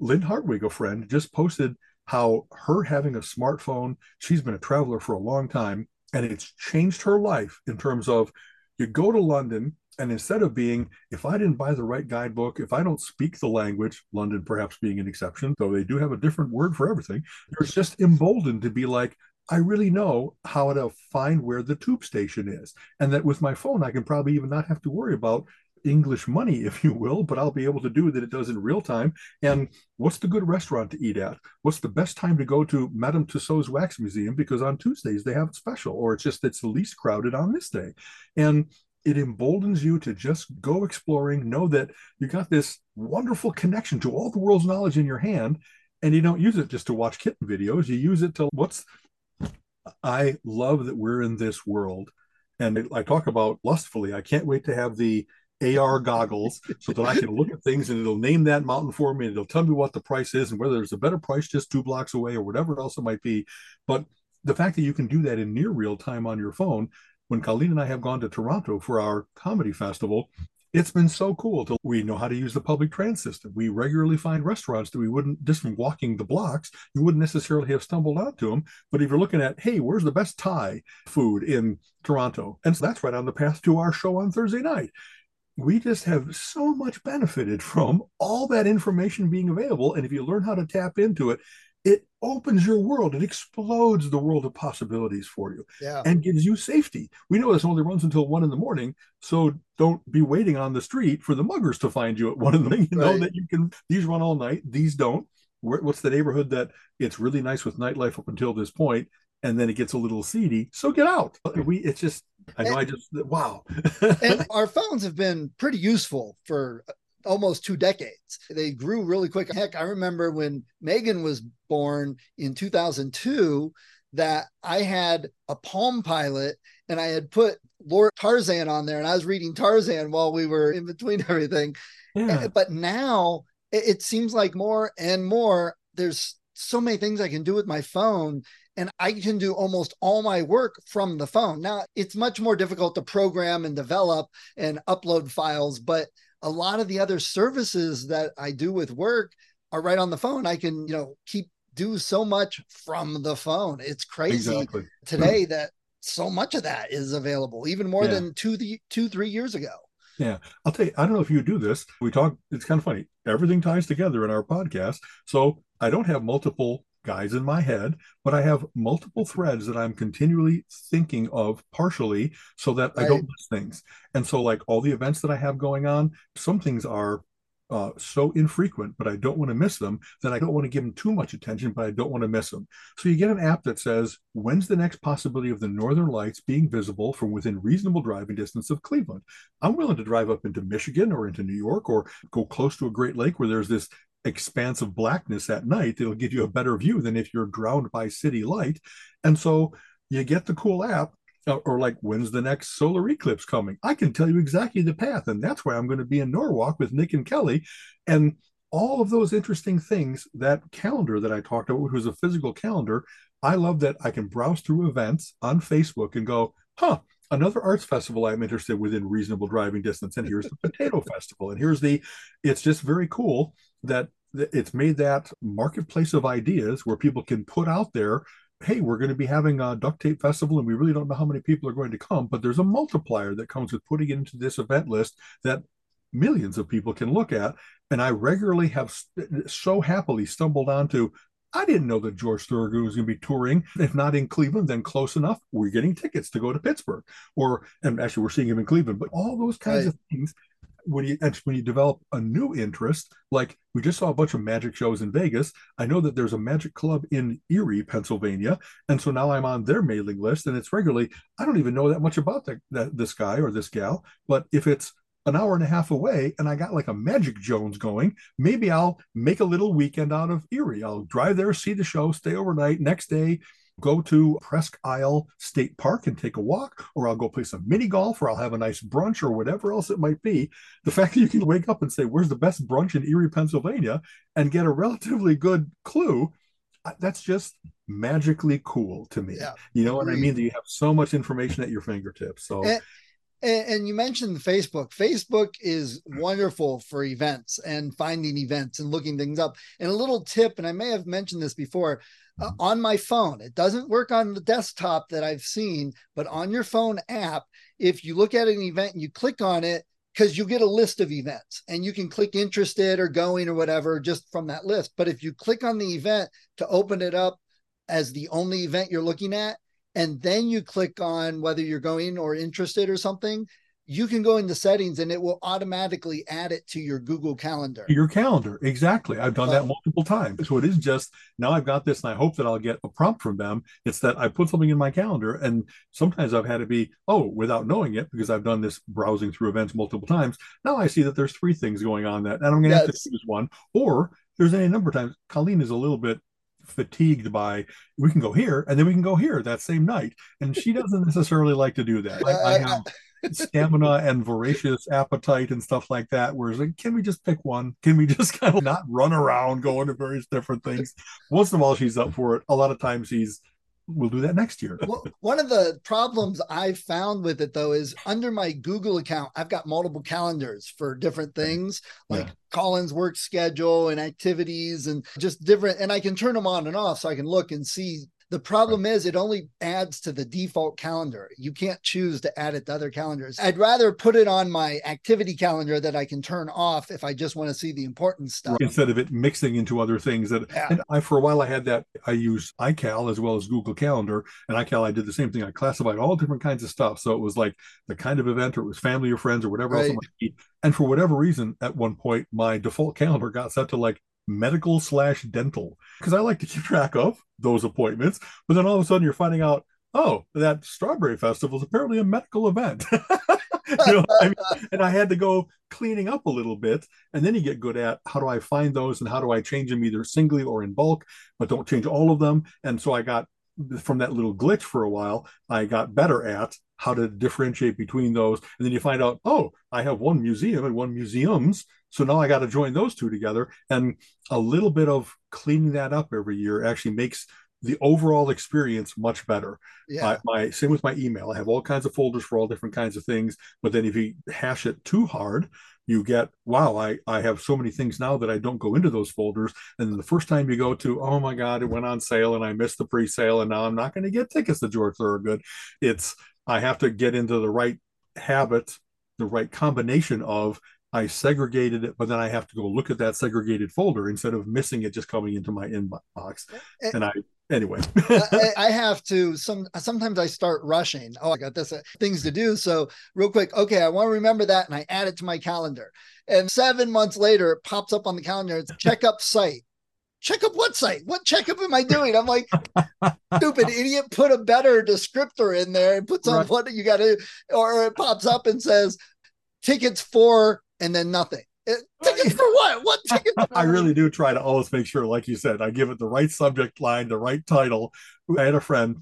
Lynn Hartwig, a friend, just posted how her having a smartphone, she's been a traveler for a long time, and it's changed her life in terms of you go to London, and instead of being, if I didn't buy the right guidebook, if I don't speak the language, London perhaps being an exception, though they do have a different word for everything, you're just emboldened to be like, I really know how to find where the tube station is. And that with my phone, I can probably even not have to worry about English money, if you will, but I'll be able to do that it does in real time. And what's the good restaurant to eat at? What's the best time to go to Madame Tussauds Wax Museum? Because on Tuesdays they have a special, or it's just it's the least crowded on this day. And it emboldens you to just go exploring, know that you got this wonderful connection to all the world's knowledge in your hand. And you don't use it just to watch kitten videos. You use it to what's I love that we're in this world. And I talk about lustfully. I can't wait to have the AR goggles so that I can look at things and it'll name that mountain for me and it'll tell me what the price is and whether there's a better price just two blocks away or whatever else it might be. But the fact that you can do that in near real time on your phone, when Colleen and I have gone to Toronto for our comedy festival, it's been so cool to we know how to use the public transit system. We regularly find restaurants that we wouldn't just from walking the blocks, you wouldn't necessarily have stumbled onto them. But if you're looking at, hey, where's the best Thai food in Toronto? And so that's right on the path to our show on Thursday night. We just have so much benefited from all that information being available. And if you learn how to tap into it, it opens your world. It explodes the world of possibilities for you yeah. and gives you safety. We know this only runs until one in the morning. So don't be waiting on the street for the muggers to find you at one in the morning. You right. know that you can, these run all night, these don't. What's the neighborhood that it's really nice with nightlife up until this point, and then it gets a little seedy. So get out. We, it's just, I know and, I just, wow. and our phones have been pretty useful for almost two decades. They grew really quick. Heck, I remember when Megan was born in 2002 that I had a Palm Pilot and I had put Lord Tarzan on there and I was reading Tarzan while we were in between everything. Yeah. Eh, but now it seems like more and more there's so many things I can do with my phone and I can do almost all my work from the phone. Now, it's much more difficult to program and develop and upload files, but a lot of the other services that I do with work are right on the phone. I can, you know, keep do so much from the phone. It's crazy exactly. today that so much of that is available, even more yeah. than two, the, two, three years ago. Yeah, I'll tell you. I don't know if you do this. We talk. It's kind of funny. Everything ties together in our podcast. So I don't have multiple guys in my head, but I have multiple threads that I'm continually thinking of partially so that right. I don't miss things. And so, like all the events that I have going on, some things are uh, so infrequent, but I don't want to miss them, that I don't want to give them too much attention, but I don't want to miss them. So you get an app that says, when's the next possibility of the Northern Lights being visible from within reasonable driving distance of Cleveland? I'm willing to drive up into Michigan or into New York or go close to a Great Lake where there's this expanse of blackness at night. It'll give you a better view than if you're drowned by city light. And so you get the cool app, uh, or like when's the next solar eclipse coming? I can tell you exactly the path, and that's why I'm going to be in Norwalk with Nick and Kelly, and all of those interesting things. That calendar that I talked about, which was a physical calendar, I love that I can browse through events on Facebook and go, huh, another arts festival I'm interested within reasonable driving distance. And here's the Potato Festival. And here's the, it's just very cool that it's made that marketplace of ideas where people can put out there hey we're going to be having a duct tape festival and we really don't know how many people are going to come but there's a multiplier that comes with putting it into this event list that millions of people can look at and i regularly have so happily stumbled onto I didn't know that George Thorogood was going to be touring. If not in Cleveland, then close enough. We're getting tickets to go to Pittsburgh, or and actually we're seeing him in Cleveland. But all those kinds right. of things when you when you develop a new interest, like we just saw a bunch of magic shows in Vegas. I know that there's a magic club in Erie, Pennsylvania, and so now I'm on their mailing list, and it's regularly. I don't even know that much about that, that this guy or this gal, but if it's an hour and a half away and I got like a Magic Jones going, maybe I'll make a little weekend out of Erie. I'll drive there, see the show, stay overnight. Next day, go to Presque Isle State Park and take a walk, or I'll go play some mini golf, or I'll have a nice brunch, or whatever else it might be. The fact that you can wake up and say, Where's the best brunch in Erie, Pennsylvania, and get a relatively good clue. that's just magically cool to me. Yeah, you know what I mean? That you have so much information at your fingertips. So And, and, and you mentioned Facebook. Facebook is wonderful for events and finding events and looking things up. And a little tip, and I may have mentioned this before, uh, on my phone, it doesn't work on the desktop that I've seen, but on your phone app, if you look at an event and you click on it, because you get a list of events and you can click interested or going or whatever just from that list. But if you click on the event to open it up as the only event you're looking at, and then you click on whether you're going or interested or something, you can go into settings and it will automatically add it to your Google Calendar. your calendar, exactly. I've done that Oh. multiple times. So it is just now I've got this and I hope that I'll get a prompt from them. It's that I put something in my calendar and sometimes I've had to be, oh, without knowing it, because I've done this browsing through events multiple times. Now I see that there's three things going on that, and I'm going to have to choose one. Or there's any number of times Colleen is a little bit fatigued by we can go here and then we can go here that same night. And she doesn't necessarily like to do that. I, have stamina and voracious appetite and stuff like that whereas like can we just pick one? Can we just kind of not run around going to various different things? Once in a while she's up for it. A lot of times she's we'll do that next year Well, one of the problems I've found with it though is under my Google account, I've got multiple calendars for different things like Yeah. Colin's work schedule and activities and just different, and I can turn them on and off so I can look and see. The problem is it only adds to the default calendar. You can't choose to add it to other calendars. I'd rather put it on my activity calendar that I can turn off if I just want to see the important stuff. instead of it mixing into other things that Yeah. and I for a while I had that I use iCal as well as Google Calendar and iCal I did the same thing I classified all different kinds of stuff so it was like the kind of event or it was family or friends or whatever else it might be and for whatever reason at one point my default calendar got set to like medical slash dental because I like to keep track of those appointments but then all of a sudden you're finding out oh that strawberry festival is apparently a medical event you know I mean? and I had to go cleaning up a little bit. And then you get good at how do I find those and how do I change them either singly or in bulk, but don't change all of them. And so I got from that little glitch for a while, I got better at how to differentiate between those. And then you find out, oh, I have one museum and one museums. So now I got to join those two together. And a little bit of cleaning that up every year actually makes the overall experience much better. Yeah. My, my same with my email. I have all kinds of folders for all different kinds of things. But then if you hash it too hard, you get wow, I I have so many things now that I don't go into those folders. And then the first time you go to, oh my god, it went on sale and I missed the pre-sale, and now I'm not going to get tickets to George Thorogood. It's I have to get into the right habit, the right combination of I segregated it, but then I have to go look at that segregated folder instead of missing it just coming into my inbox. Eh, And I anyway. I, I have to some sometimes I start rushing. Oh, I got this uh, things to do. So real quick, okay, I want to remember that and I add it to my calendar. And seven months later, it pops up on the calendar. It's checkup site. Check up what site? What checkup am I doing? I'm like, stupid idiot, put a better descriptor in there and puts on Right. what you got to, or it pops up and says tickets for, and then nothing. Uh, it- tickets for what? What tickets? I really do try to always make sure, like you said, I give it the right subject line, the right title. I had a friend,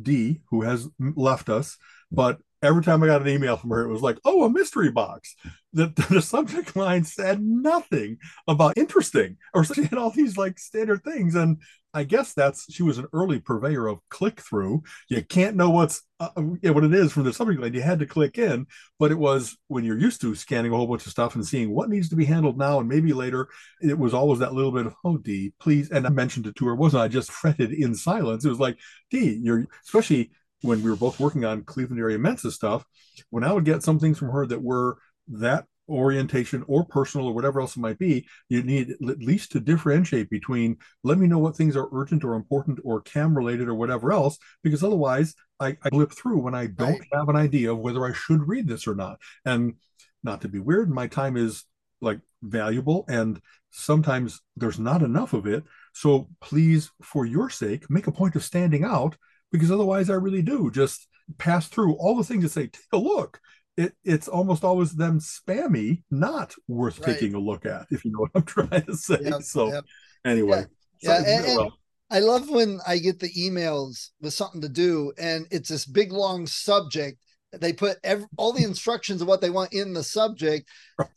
D, who has left us, but every time I got an email from her, it was like, oh, a mystery box. The, the subject line said nothing about interesting, or she had all these like standard things. And I guess that's she was an early purveyor of click through. You can't know what's uh, what it is from the subject line. You had to click in, but it was when you're used to scanning a whole bunch of stuff and seeing what needs to be handled now and maybe later. It was always that little bit of oh D, please. And I mentioned it to her, wasn't I? Just fretted in silence. It was like D, you're especially when we were both working on Cleveland area Mensa stuff. When I would get some things from her that were that orientation or personal or whatever else it might be, you need at least to differentiate between let me know what things are urgent or important or cam related or whatever else, because otherwise I, I blip through when I don't Right. have an idea of whether I should read this or not. And not to be weird, my time is like valuable and sometimes there's not enough of it. So please, for your sake, make a point of standing out because otherwise I really do just pass through all the things that say, take a look. It, it's almost always them spammy, not worth Right. taking a look at, if you know what I'm trying to say. Yep, so yep. anyway. Yeah, so- and- and- well, I love when I get the emails with something to do and it's this big long subject they put every, all the instructions of what they want in the subject.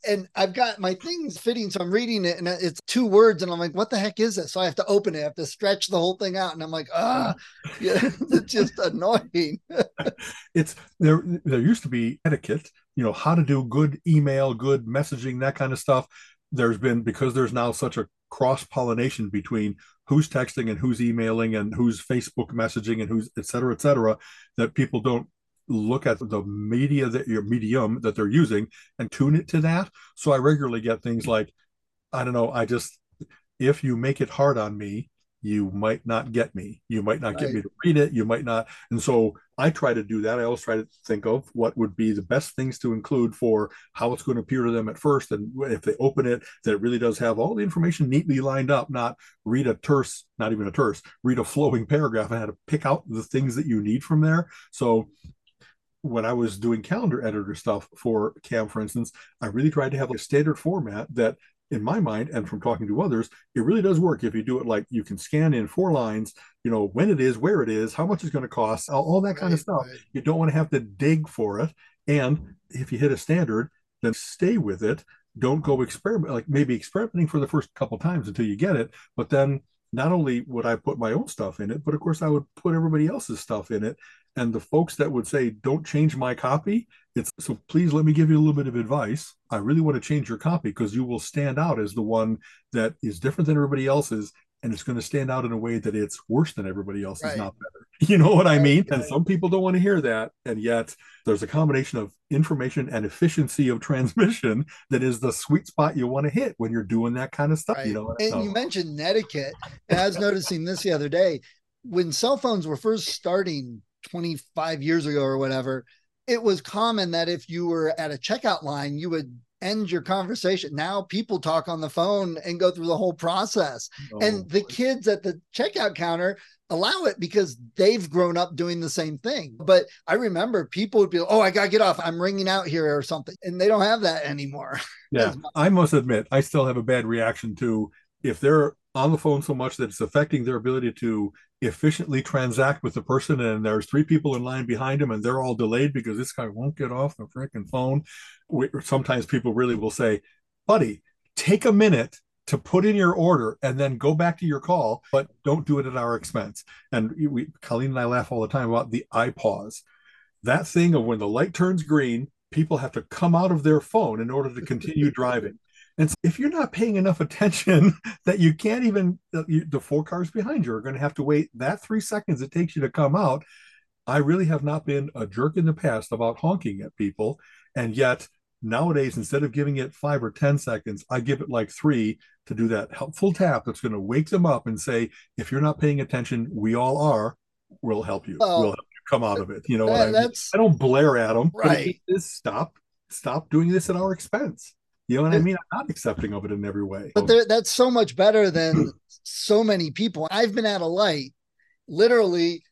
And i've got my things fitting so i'm reading it and it's two words and i'm like what the heck is this? So i have to open it. I have to stretch the whole thing out and i'm like ah yeah, it's just annoying. It's there there used to be etiquette you know how to do good email good messaging that kind of stuff. There's been because there's now such a cross pollination between who's texting and who's emailing and who's Facebook messaging and who's et cetera, et cetera, that people don't look at the media that your medium that they're using and tune it to that. So I regularly get things like, I don't know, I just if you make it hard on me, you might not get me. You might not right. get me to read it. You might not. And so I try to do that. I always try to think of what would be the best things to include for how it's going to appear to them at first. And if they open it, that it really does have all the information neatly lined up, not read a terse, not even a terse, read a flowing paragraph and how to pick out the things that you need from there. So when I was doing calendar editor stuff for Cam, for instance, I really tried to have a standard format that in my mind and from talking to others it really does work. If you do it like you can scan in four lines you know when it is where it is how much it's going to cost all, all that kind right, of stuff. right. you don't want to have to dig for it. And if you hit a standard then stay with it. Don't go experiment like maybe experimenting for the first couple times until you get it. But then not only would I put my own stuff in it, but of course I would put everybody else's stuff in it. And the folks that would say, don't change my copy, it's so please let me give you a little bit of advice. I really want to change your copy because you will stand out as the one that is different than everybody else's and it's going to stand out in a way that it's worse than everybody else right. is not better. You know what I mean? Right. And some people don't want to hear that. And yet there's a combination of information and efficiency of transmission that is the sweet spot you want to hit when you're doing that kind of stuff. Right. You know, and so. you mentioned etiquette. I was noticing this the other day when cell phones were first starting 25 years ago or whatever, it was common that if you were at a checkout line, you would end your conversation. Now people talk on the phone and go through the whole process. Oh, and the kids at the checkout counter allow it because they've grown up doing the same thing. But I remember people would be, like, oh, I got to get off. I'm ringing out here or something. And they don't have that anymore. Yeah. I must admit, I still have a bad reaction to if they're on the phone so much that it's affecting their ability to efficiently transact with the person and there's three people in line behind him and they're all delayed because this guy won't get off the freaking phone. We, sometimes people really will say buddy take a minute to put in your order and then go back to your call but don't do it at our expense. And we colleen and i laugh all the time about the iPause that thing of when the light turns green people have to come out of their phone in order to continue driving and so if you're not paying enough attention that you can't even, the four cars behind you are going to have to wait that three seconds it takes you to come out. I really have not been a jerk in the past about honking at people. And yet nowadays, instead of giving it five or 10 seconds, I give it like three to do that helpful tap that's going to wake them up and say, if you're not paying attention, we all are, we'll help you. we'll help you come out of it. You know that, what I mean? I don't blare at them. Right. Is stop, stop doing this at our expense. You know what I mean? I'm not accepting of it in every way. But there, that's so much better than so many people. I've been at a light, literally,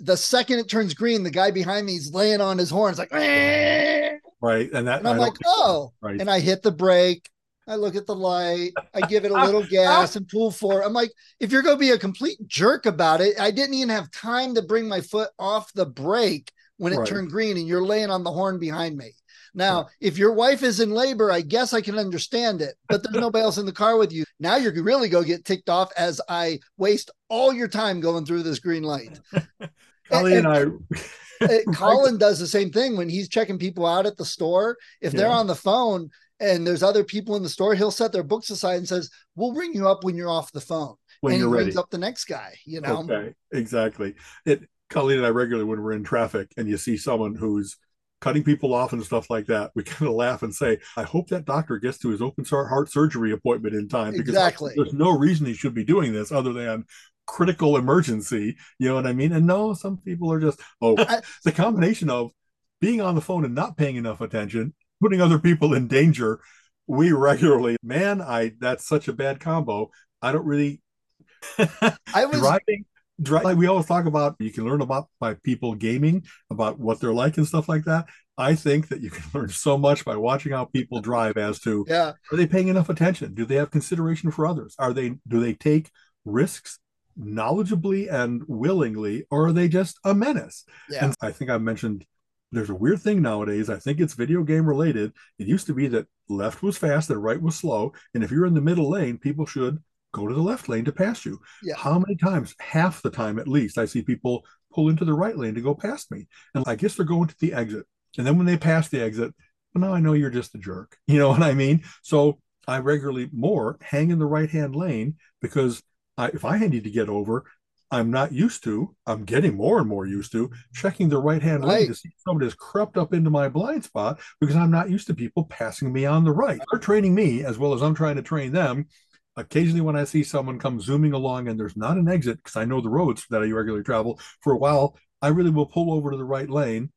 the second it turns green, the guy behind me is laying on his horns like, right, and that, and I'm like, oh, right. and I hit the brake. I look at the light. I give it a little ah! gas and pull forward. I'm like, if you're going to be a complete jerk about it, I didn't even have time to bring my foot off the brake when it right. turned green, and you're laying on the horn behind me. Now, if your wife is in labor, I guess I can understand it, but there's nobody else in the car with you. Now you're really go get ticked off as I waste all your time going through this green light. Colleen and, and I. Colin does the same thing when he's checking people out at the store. If they're on the phone and there's other people in the store, he'll set their books aside and says, "We'll ring you up when you're off the phone." When and you're he ready. up the next guy. You know. Okay. Exactly. It. Colleen and I regularly when we're in traffic and you see someone who's cutting people off and stuff like that, we kind of laugh and say, I hope that doctor gets to his open heart surgery appointment in time because exactly. there's no reason he should be doing this other than critical emergency. You know what I mean? And no, some people are just, oh, the combination of being on the phone and not paying enough attention, putting other people in danger. We regularly, man, I that's such a bad combo. I don't really I was driving like we always talk about you can learn about by people gaming about what they're like and stuff like that i think that you can learn so much by watching how people drive as to yeah are they paying enough attention do they have consideration for others are they do they take risks knowledgeably and willingly or are they just a menace yeah. and i think i mentioned there's a weird thing nowadays. I think it's video game related. It used to be that left was fast and right was slow. And if you're in the middle lane, people should go to the left lane to pass you. Yeah. How many times? Half the time at least, I see people pull into the right lane to go past me. And I guess they're going to the exit. And then when they pass the exit, well, now I know you're just a jerk. You know what I mean? So I regularly more hang in the right hand lane because I, if I need to get over, I'm not used to, I'm getting more and more used to checking the right hand lane to see if somebody has crept up into my blind spot because I'm not used to people passing me on the right. They're training me as well as I'm trying to train them. Occasionally, when I see someone come zooming along and there's not an exit because I know the roads that I regularly travel, for a while, I really will pull over to the right lane,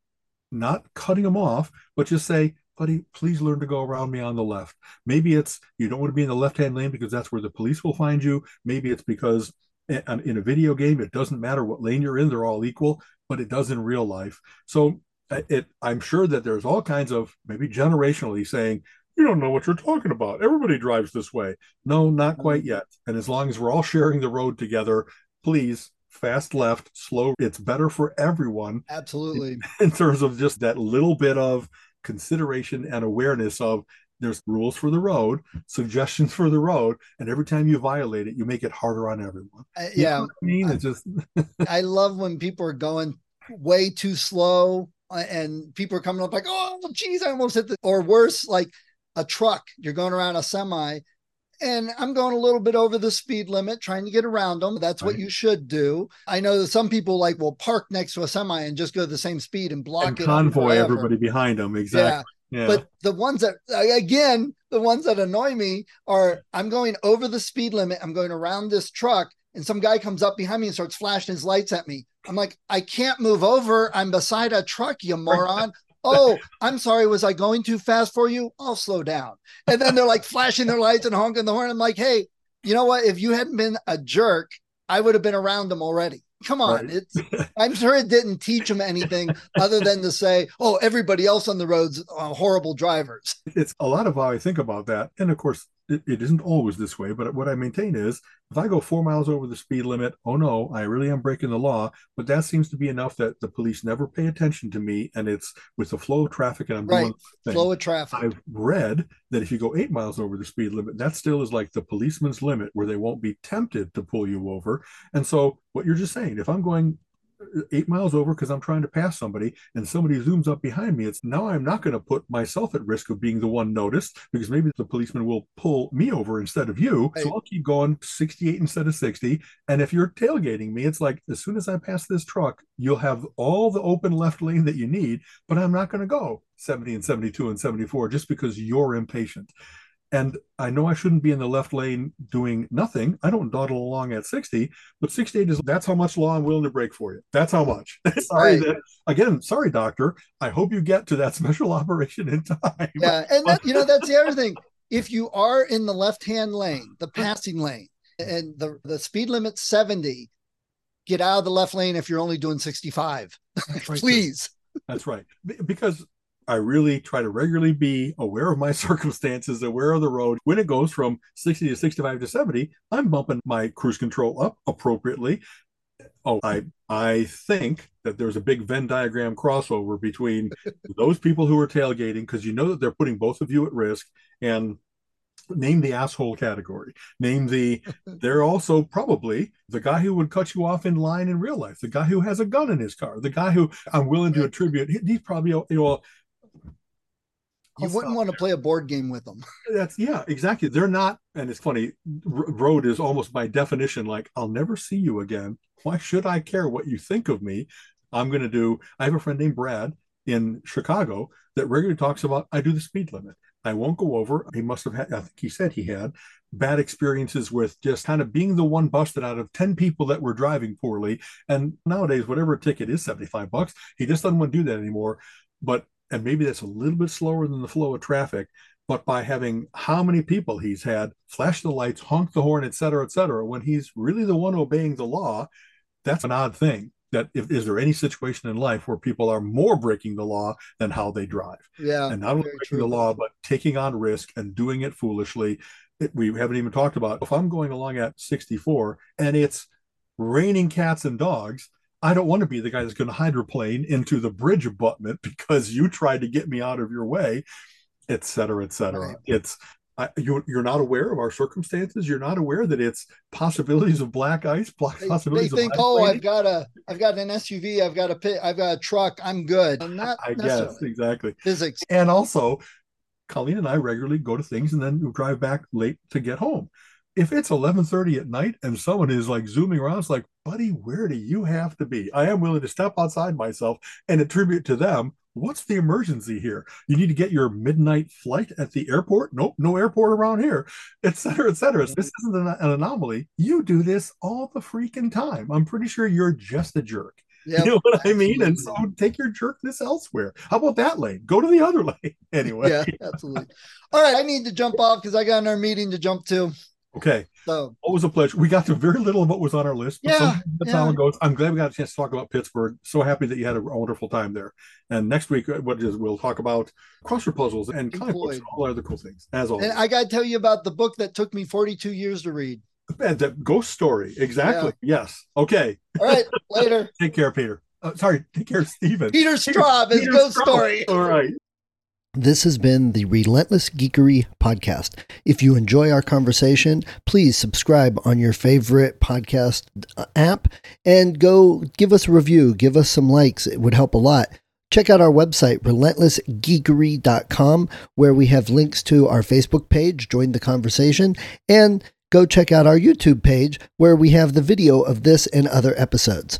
not cutting them off, but just say, buddy, please learn to go around me on the left. Maybe it's you don't want to be in the left hand lane because that's where the police will find you. Maybe it's because in in a video game, it doesn't matter what lane you're in, they're all equal, but it does in real life. So uh, it, I'm sure that there's all kinds of maybe generationally saying, you don't know what you're talking about. Everybody drives this way. No, not quite yet. And as long as we're all sharing the road together, please fast left, slow. It's better for everyone Absolutely. in terms of just that little bit of consideration and awareness of there's rules for the road, suggestions for the road, and every time you violate it, you make it harder on everyone. Uh, You yeah. I mean, it's just I love when people are going way too slow uh, and people are coming up like, oh, geez, I almost hit the, or worse, like a truck. You're going around a semi and I'm going a little bit over the speed limit, trying to get around them. That's what you should do. I know that some people like will park next to a semi and just go the same speed and block and it. convoy everybody behind them. Yeah. Exactly. Yeah. But the ones that, again, the ones that annoy me are I'm going over the speed limit. I'm going around this truck, and some guy comes up behind me and starts flashing his lights at me. I'm like, I can't move over. I'm beside a truck, you moron. Oh, I'm sorry. Was I going too fast for you? I'll slow down. And then they're like flashing their lights and honking the horn. I'm like, hey, you know what? If you hadn't been a jerk, I would have been around them already. Come on. Right. It's I'm sure it didn't teach them anything other than to say, oh, everybody else on the roads are horrible drivers. it's a lot of how I think about that. And of course, it, it isn't always this way, but what I maintain is if I go four miles over the speed limit, oh no, I really am breaking the law. But that seems to be enough that the police never pay attention to me. And it's with the flow of traffic and I'm Right. doing the. Flow of traffic. I've read that if you go eight miles over the speed limit, that still is like the policeman's limit where they won't be tempted to pull you over. And so, what you're just saying, if I'm going eight miles over because I'm trying to pass somebody and somebody zooms up behind me, it's now I'm not going to put myself at risk of being the one noticed because maybe the policeman will pull me over instead of you. Right. So I'll keep going 68 instead of 60. And if you're tailgating me, it's like as soon as I pass this truck, you'll have all the open left lane that you need, but I'm not going to go 70 and 72 and 74 just because you're impatient. And I know I shouldn't be in the left lane doing nothing. I don't dawdle along at 60, but 68 is that's how much law I'm willing to break for you. That's how much. sorry Right. that again, sorry, doctor. I hope you get to that special operation in time. Yeah. And that, you know, that's the other thing. If you are in the left hand lane, the passing lane, and the, the speed limit's 70, get out of the left lane if you're only doing 65. That's right, too. Please. That's right. Because I really try to regularly be aware of my circumstances, aware of the road. When it goes from 60 to 65 to 70, I'm bumping my cruise control up appropriately. Oh, I I think that there's a big Venn diagram crossover between those people who are tailgating because you know that they're putting both of you at risk and name the asshole category name the they're also probably the guy who would cut you off in line in real life the guy who has a gun in his car the guy who i'm willing to attribute he- he's probably you know You I'll wouldn't want to play a board game with them. that's yeah exactly. They're not and it's funny r- road is almost by definition like i'll never see you again. Why should i care what you think of me? I'm going to do i have a friend named brad in chicago that regularly talks about i do the speed limit. I won't go over. He must have had i think he said he had bad experiences with just kind of being the one busted out of 10 people that were driving poorly. And nowadays whatever ticket is 75 bucks he just doesn't want to do that anymore. But and maybe that's a little bit slower than the flow of traffic but by having how many people he's had flash the lights, honk the horn, et cetera, et cetera, when he's really the one obeying the law, that's an odd thing. That if is there any situation in life where people are more breaking the law than how they drive, Yeah. and not only breaking true. the law but taking on risk and doing it foolishly. It, we haven't even talked about if I'm going along at 64 and it's raining cats and dogs. I don't want to be the guy that's going to hydroplane into the bridge abutment because you tried to get me out of your way, et cetera, et cetera. Right. It's I, you, you're not aware of our circumstances. You're not aware that it's possibilities of black ice, black They, they think, of oh, hydroplaning. I've got a, I've got an SUV, I've got a pit, I've got a truck, I'm good. And not I guess exactly. physics. And also, Colleen and I regularly go to things and then we drive back late to get home. If it's 11:30 at night and someone is like zooming around, it's like, buddy, where do you have to be? I am willing to step outside myself and attribute to them. What's the emergency here? You need to get your midnight flight at the airport? Nope, no airport around here, et cetera, et cetera. This mm-hmm. isn't an, an anomaly. You do this all the freaking time. I'm pretty sure you're just a jerk. Yep, you know what I mean? And so take your jerkness elsewhere. How about that lane? Go to the other lane. Anyway. Yeah, absolutely. All right, I need to jump off because I got another meeting to jump to. Okay. So Always a pleasure. We got to very little of what was on our list. But Yeah, that's how it goes. I'm glad we got a chance to talk about Pittsburgh. So happy that you had a wonderful time there. And next week, uh, what is we'll talk about crossword puzzles and comic books and all other cool things. As always, and I got to tell you about the book that took me 42 years to read. And the ghost story. Exactly. Yes. Okay. All right, later. Take care, Peter. Uh, sorry. Take care, Stephen. Peter Straub is Peter Ghost Straub. Story. All right. This has been the Relentless Geekery podcast. If you enjoy our conversation, please subscribe on your favorite podcast uh, app and go give us a review, give us some likes. It would help a lot. Check out our website, relentlessgeekery.com, where we have links to our Facebook page, join the conversation, and go check out our YouTube page, where we have the video of this and other episodes.